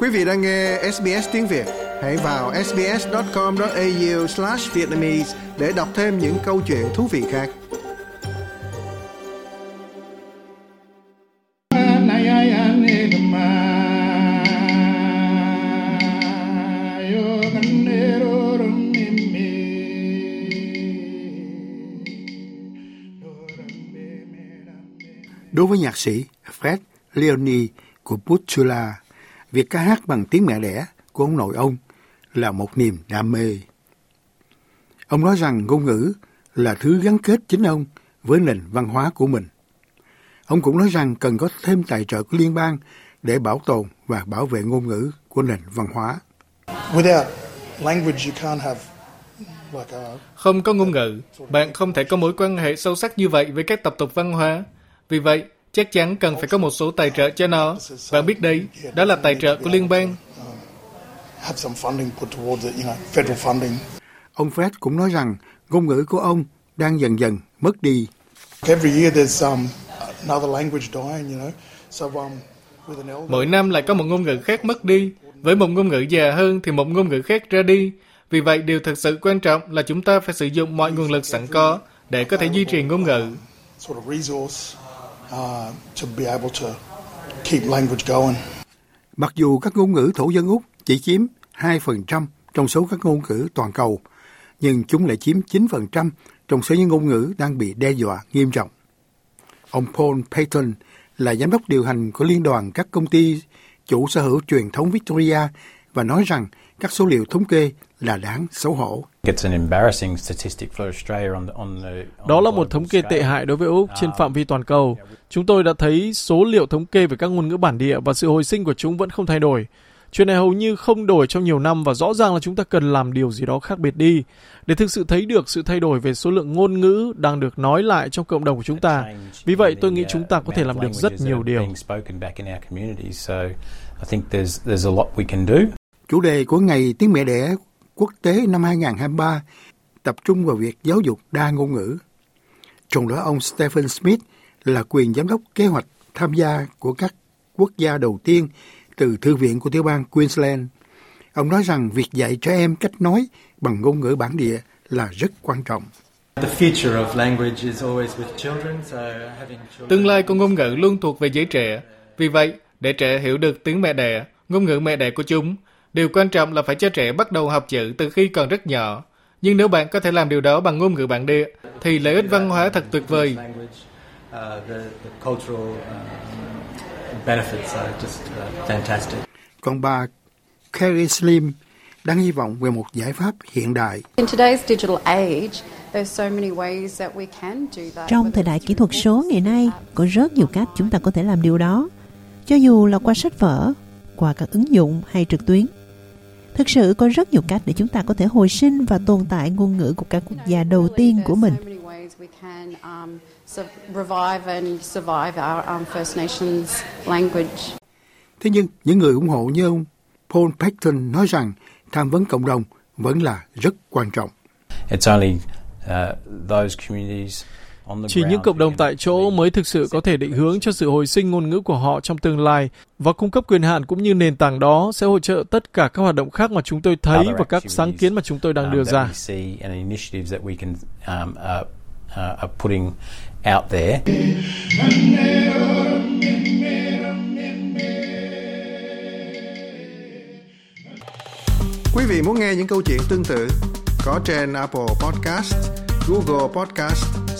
Quý vị đang nghe SBS tiếng Việt, hãy vào sbs.com.au/vietnamese để đọc thêm những câu chuyện thú vị khác. Đối với nhạc sĩ Fred Leone của Butchula, việc ca hát bằng tiếng mẹ đẻ của ông nội ông là một niềm đam mê. Ông nói rằng ngôn ngữ là thứ gắn kết chính ông với nền văn hóa của mình. Ông cũng nói rằng cần có thêm tài trợ của liên bang để bảo tồn và bảo vệ ngôn ngữ của nền văn hóa. Không có ngôn ngữ, bạn không thể có mối quan hệ sâu sắc như vậy với các tập tục văn hóa. Vì vậy, chắc chắn cần phải có một số tài trợ cho nó. Bạn biết đấy, đó là tài trợ của liên bang. Ông Fred cũng nói rằng ngôn ngữ của ông đang dần dần mất đi. Mỗi năm lại có một ngôn ngữ khác mất đi. Với một ngôn ngữ già hơn thì một ngôn ngữ khác ra đi. Vì vậy, điều thực sự quan trọng là chúng ta phải sử dụng mọi nguồn lực sẵn có để có thể duy trì ngôn ngữ. Mặc dù các ngôn ngữ thổ dân Úc chỉ chiếm 2% trong số các ngôn ngữ toàn cầu, nhưng chúng lại chiếm 9% trong số những ngôn ngữ đang bị đe dọa nghiêm trọng. Ông Paul Payton là giám đốc điều hành của Liên đoàn các công ty chủ sở hữu truyền thống Victoria và nói rằng các số liệu thống kê là đáng xấu hổ. Đó là một thống kê tệ hại đối với Úc trên phạm vi toàn cầu. Chúng tôi đã thấy số liệu thống kê về các ngôn ngữ bản địa và sự hồi sinh của chúng vẫn không thay đổi. Chuyện này hầu như không đổi trong nhiều năm và rõ ràng là chúng ta cần làm điều gì đó khác biệt đi để thực sự thấy được sự thay đổi về số lượng ngôn ngữ đang được nói lại trong cộng đồng của chúng ta. Vì vậy, tôi nghĩ chúng ta có thể làm được rất nhiều điều. Chủ đề của Ngày Tiếng Mẹ Đẻ Quốc tế năm 2023 tập trung vào việc giáo dục đa ngôn ngữ. Trong đó ông Stephen Smith là quyền giám đốc kế hoạch tham gia của các quốc gia đầu tiên từ Thư viện của tiểu bang Queensland. Ông nói rằng việc dạy cho em cách nói bằng ngôn ngữ bản địa là rất quan trọng. Tương lai của ngôn ngữ luôn thuộc về giới trẻ. Vì vậy, để trẻ hiểu được tiếng mẹ đẻ, ngôn ngữ mẹ đẻ của chúng, điều quan trọng là phải cho trẻ bắt đầu học chữ từ khi còn rất nhỏ. Nhưng nếu bạn có thể làm điều đó bằng ngôn ngữ bản địa, thì lợi ích văn hóa thật tuyệt vời. Còn bà Carrie Slim đang hy vọng về một giải pháp hiện đại. Trong thời đại kỹ thuật số ngày nay, có rất nhiều cách chúng ta có thể làm điều đó. Cho dù là qua sách vở, qua các ứng dụng hay trực tuyến. Thực sự có rất nhiều cách để chúng ta có thể hồi sinh và tồn tại ngôn ngữ của các quốc gia đầu tiên của mình. Thế nhưng, những người ủng hộ như ông Paul Pecton nói rằng tham vấn cộng đồng vẫn là rất quan trọng. Chỉ những cộng đồng tại chỗ mới thực sự có thể định hướng cho sự hồi sinh ngôn ngữ của họ trong tương lai và cung cấp quyền hạn cũng như nền tảng đó sẽ hỗ trợ tất cả các hoạt động khác mà chúng tôi thấy và các sáng kiến mà chúng tôi đang đưa ra. Quý vị muốn nghe những câu chuyện tương tự có trên Apple Podcast, Google Podcast,